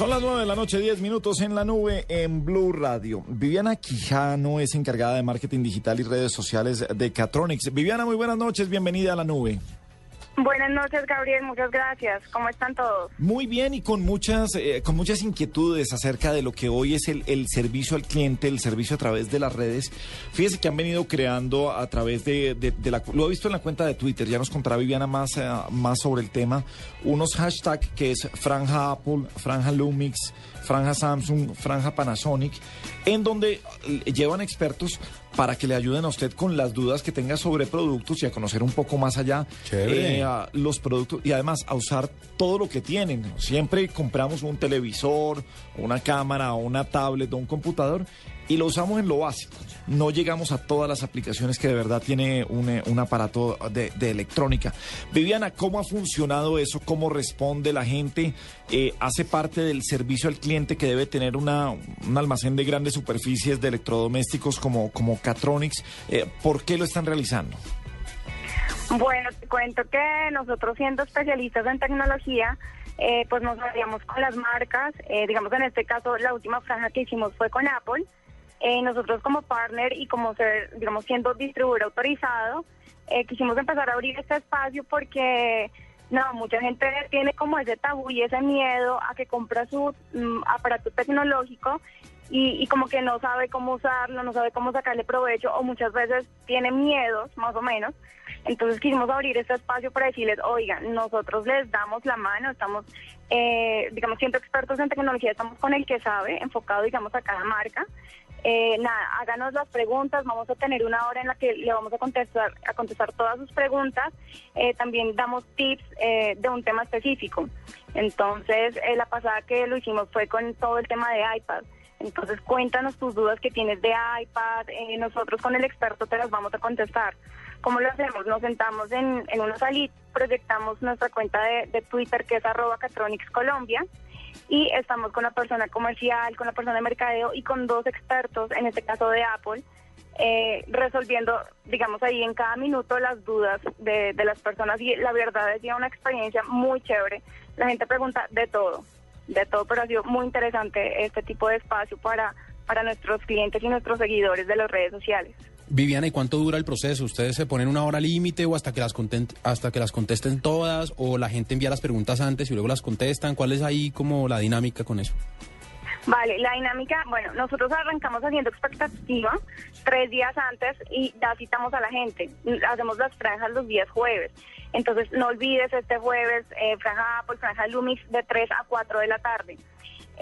Son las 9 de la noche, 10 minutos en la nube en Blue Radio. Viviana Quijano es encargada de marketing digital y redes sociales de Catronics. Viviana, muy buenas noches, bienvenida a la nube. Buenas noches, Gabriel. Muchas gracias. ¿Cómo están todos? Muy bien y con muchas, eh, con muchas inquietudes acerca de lo que hoy es el, el, servicio al cliente, el servicio a través de las redes. Fíjese que han venido creando a través de, la... Lo he visto en la cuenta de Twitter, ya nos contará Viviana más, eh, más sobre el tema. Unos hashtags que es Franja Apple, Franja Lumix, Franja Samsung, Franja Panasonic, en donde eh, llevan expertos para que le ayuden a usted con las dudas que tenga sobre productos y a conocer un poco más allá eh, los productos y además a usar todo lo que tienen. Siempre compramos un televisor, una cámara, una tablet o un computador y lo usamos en lo básico. No llegamos a todas las aplicaciones que de verdad tiene un, eh, un aparato de, de, electrónica. Viviana, ¿cómo ha funcionado eso? ¿Cómo responde la gente? Eh, ¿Hace parte del servicio al cliente que debe tener una, un almacén de grandes superficies de electrodomésticos como, como Catronics? Eh, ¿Por qué lo están realizando? Bueno, te cuento que nosotros siendo especialistas en tecnología, eh, pues nos aliamos con las marcas, eh, digamos en este caso la última franja que hicimos fue con Apple, eh, nosotros como partner y como ser, digamos siendo distribuidor autorizado, quisimos empezar a abrir este espacio porque no, mucha gente tiene como ese tabú y ese miedo a que compra su mm, aparato tecnológico y, y, como que no sabe cómo usarlo, no sabe cómo sacarle provecho o muchas veces tiene miedos, más o menos. Entonces quisimos abrir este espacio para decirles, oigan, nosotros les damos la mano, estamos, eh, digamos, siendo expertos en tecnología, estamos con el que sabe, enfocado, digamos, a cada marca. Eh, nada, háganos las preguntas, vamos a tener una hora en la que le vamos a contestar, a contestar todas sus preguntas. Eh, también damos tips eh, de un tema específico. Entonces, eh, la pasada que lo hicimos fue con todo el tema de iPad. Entonces, cuéntanos tus dudas que tienes de iPad. Eh, nosotros con el experto te las vamos a contestar. ¿Cómo lo hacemos? Nos sentamos en, en una salita, proyectamos nuestra cuenta de, de Twitter, que es arroba Catronics y estamos con la persona comercial, con la persona de mercadeo y con dos expertos, en este caso de Apple, eh, resolviendo, digamos, ahí en cada minuto las dudas de, de las personas. Y la verdad es que una experiencia muy chévere. La gente pregunta de todo de todo, pero ha sido muy interesante este tipo de espacio para, para nuestros clientes y nuestros seguidores de las redes sociales. Viviana, ¿y cuánto dura el proceso? ¿Ustedes se ponen una hora límite o hasta que las hasta que las contesten todas o la gente envía las preguntas antes y luego las contestan? ¿Cuál es ahí como la dinámica con eso? Vale, la dinámica, bueno, nosotros arrancamos haciendo expectativa tres días antes y ya citamos a la gente. Hacemos las franjas los días jueves. Entonces, no olvides este jueves, eh, franja Apple, franja Lumix, de 3 a 4 de la tarde.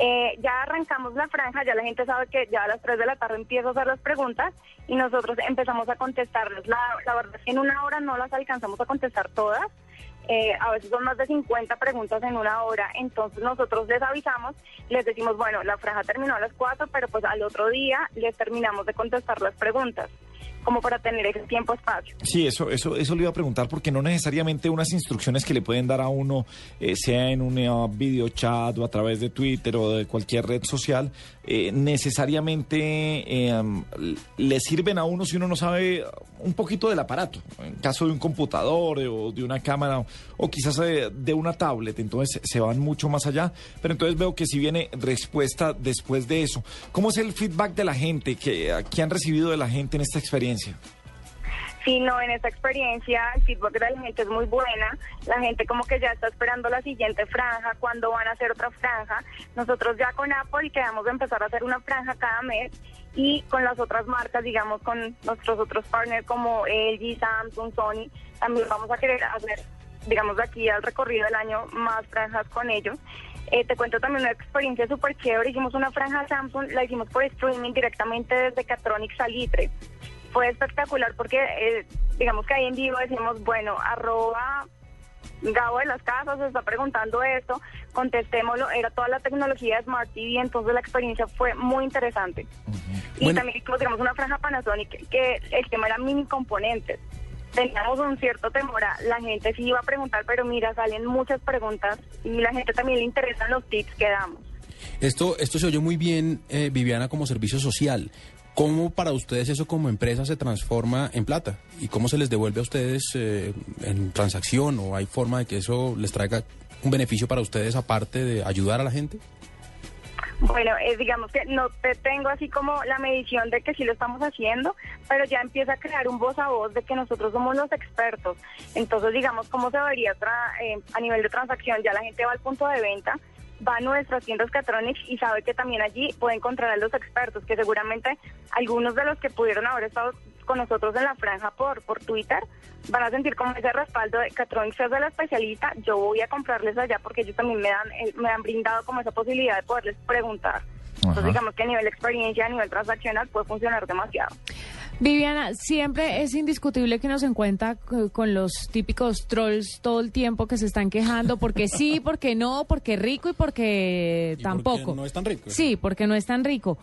Eh, ya arrancamos la franja, ya la gente sabe que ya a las 3 de la tarde empiezo a hacer las preguntas y nosotros empezamos a contestarles. La, la verdad es que en una hora no las alcanzamos a contestar todas. Eh, a veces son más de 50 preguntas en una hora, entonces nosotros les avisamos, les decimos, bueno, la franja terminó a las 4, pero pues al otro día les terminamos de contestar las preguntas como para tener ese tiempo espacio. Sí, eso, eso, eso le iba a preguntar porque no necesariamente unas instrucciones que le pueden dar a uno, eh, sea en un uh, video chat o a través de Twitter o de cualquier red social, eh, necesariamente eh, le sirven a uno si uno no sabe un poquito del aparato. En caso de un computador o de una cámara o quizás de, una tablet, entonces se van mucho más allá. Pero entonces veo que si viene respuesta después de eso. ¿Cómo es el feedback de la gente? que que han recibido de la gente en esta experiencia? Sí, no, en esta experiencia el feedback de la gente es muy buena. La gente como que ya está esperando la siguiente franja, cuando van a hacer otra franja. Nosotros ya con Apple quedamos de empezar a hacer una franja cada mes y con las otras marcas, digamos, con nuestros otros partners como LG, Samsung, Sony, también vamos a querer hacer, digamos, de aquí al recorrido del año más franjas con ellos. Eh, te cuento también una experiencia súper chévere. Hicimos una franja Samsung, la hicimos por streaming directamente desde Catronics Salitre fue espectacular porque eh, digamos que ahí en vivo decimos, bueno, arroba Gabo de las Casas está preguntando esto, contestémoslo, era toda la tecnología de Smart TV, entonces la experiencia fue muy interesante. Uh -huh. Y bueno. también digamos, una franja Panasonic que el tema era mini componentes. Teníamos un cierto temor, a, la gente sí iba a preguntar, pero mira, salen muchas preguntas y la gente también le interesan los tips que damos. Esto, esto se oye muy bien, eh, Viviana, como servicio social. ¿Cómo para ustedes eso como empresa se transforma en plata? ¿Y cómo se les devuelve a ustedes eh, en transacción? ¿O hay forma de que eso les traiga un beneficio para ustedes aparte de ayudar a la gente? Bueno, eh, digamos que no te tengo así como la medición de que sí lo estamos haciendo, pero ya empieza a crear un voz a voz de que nosotros somos los expertos. Entonces, digamos, ¿cómo se vería eh, a nivel de transacción? Ya la gente va al punto de venta, va a nuestras tiendas Catronics y sabe que también allí puede encontrar a los expertos, que seguramente algunos de los que pudieron haber estado con nosotros en la franja por, por Twitter van a sentir como ese respaldo de Catronics es de la especialista, yo voy a comprarles allá porque ellos también me dan, me han brindado como esa posibilidad de poderles preguntar. Entonces digamos que a nivel experiencia, a nivel transaccional puede funcionar demasiado. Viviana, siempre es indiscutible que nos encuentra con los típicos trolls todo el tiempo que se están quejando porque sí, porque no, porque rico y porque tampoco. Porque no es tan rico. Sí, porque no es tan rico.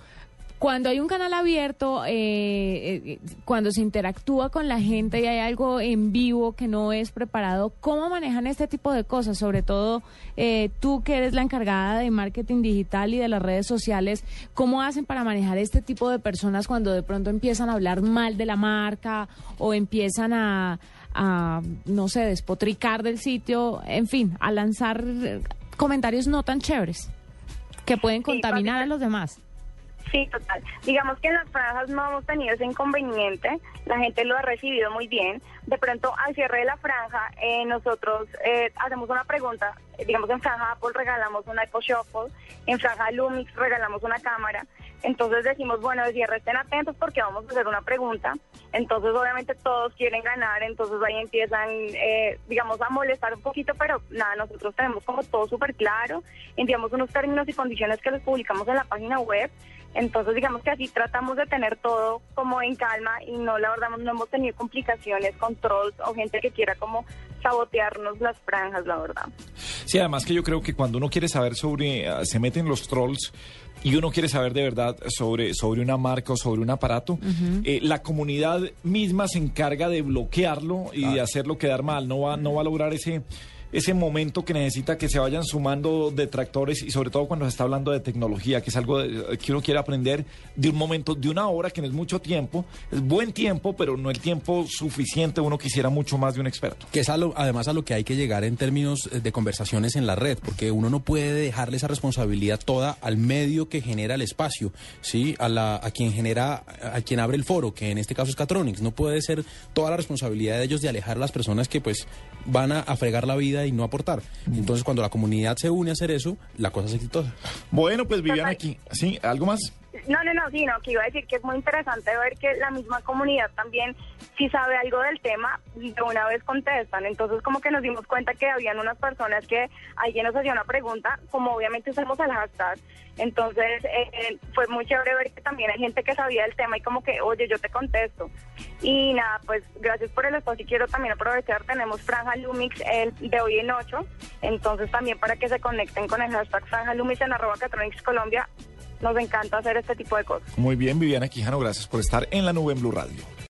Cuando hay un canal abierto, eh, eh, cuando se interactúa con la gente y hay algo en vivo que no es preparado, ¿cómo manejan este tipo de cosas? Sobre todo eh, tú que eres la encargada de marketing digital y de las redes sociales, ¿cómo hacen para manejar este tipo de personas cuando de pronto empiezan a hablar mal de la marca o empiezan a, a no sé, despotricar del sitio, en fin, a lanzar comentarios no tan chéveres que pueden contaminar a los demás? Sí, total. Digamos que en las franjas no hemos tenido ese inconveniente, la gente lo ha recibido muy bien. De pronto, al cierre de la franja, eh, nosotros eh, hacemos una pregunta, digamos en franja Apple regalamos una Echo Shuffle, en franja Lumix regalamos una cámara. Entonces decimos, bueno, cierre estén atentos porque vamos a hacer una pregunta. Entonces, obviamente, todos quieren ganar, entonces ahí empiezan, eh, digamos, a molestar un poquito, pero nada, nosotros tenemos como todo súper claro, enviamos unos términos y condiciones que los publicamos en la página web. Entonces, digamos que así tratamos de tener todo como en calma y no, la verdad, no hemos tenido complicaciones con trolls o gente que quiera como sabotearnos las franjas, la verdad. Sí, además que yo creo que cuando uno quiere saber sobre, ah, se meten los trolls y uno quiere saber de verdad sobre, sobre una marca o sobre un aparato, eh, la comunidad misma se encarga de bloquearlo y de hacerlo quedar mal, no va, no va a lograr ese ese momento que necesita que se vayan sumando detractores y sobre todo cuando se está hablando de tecnología, que es algo que uno quiere aprender de un momento, de una hora, que no es mucho tiempo, es buen tiempo, pero no el tiempo suficiente, uno quisiera mucho más de un experto. Que es además a lo que hay que llegar en términos de conversaciones en la red, porque uno no puede dejarle esa responsabilidad toda al medio que genera el espacio, ¿sí? A, la, a quien genera, a quien abre el foro, que en este caso es Catronics, no puede ser toda la responsabilidad de ellos de alejar a las personas que pues van a, a fregar la vida y no aportar. Entonces, cuando la comunidad se une a hacer eso, la cosa es exitosa. Bueno, pues Viviana, aquí, ¿sí? ¿Algo más? No, no, no, sí, no, que iba a decir que es muy interesante ver que la misma comunidad también, si sabe algo del tema, de una vez contestan. Entonces, como que nos dimos cuenta que habían unas personas que alguien nos hacía una pregunta, como obviamente usamos el hashtag. Entonces, eh, eh, fue muy chévere ver que también hay gente que sabía del tema y como que, oye, yo te contesto. Y nada, pues gracias por el espacio y quiero también aprovechar, tenemos Franja Lumix el de hoy en 8, entonces también para que se conecten con el hashtag Franja Lumix en arroba Catronics Colombia nos encanta hacer este tipo de cosas. Muy bien, Viviana Quijano, gracias por estar en la nube en Blue Radio.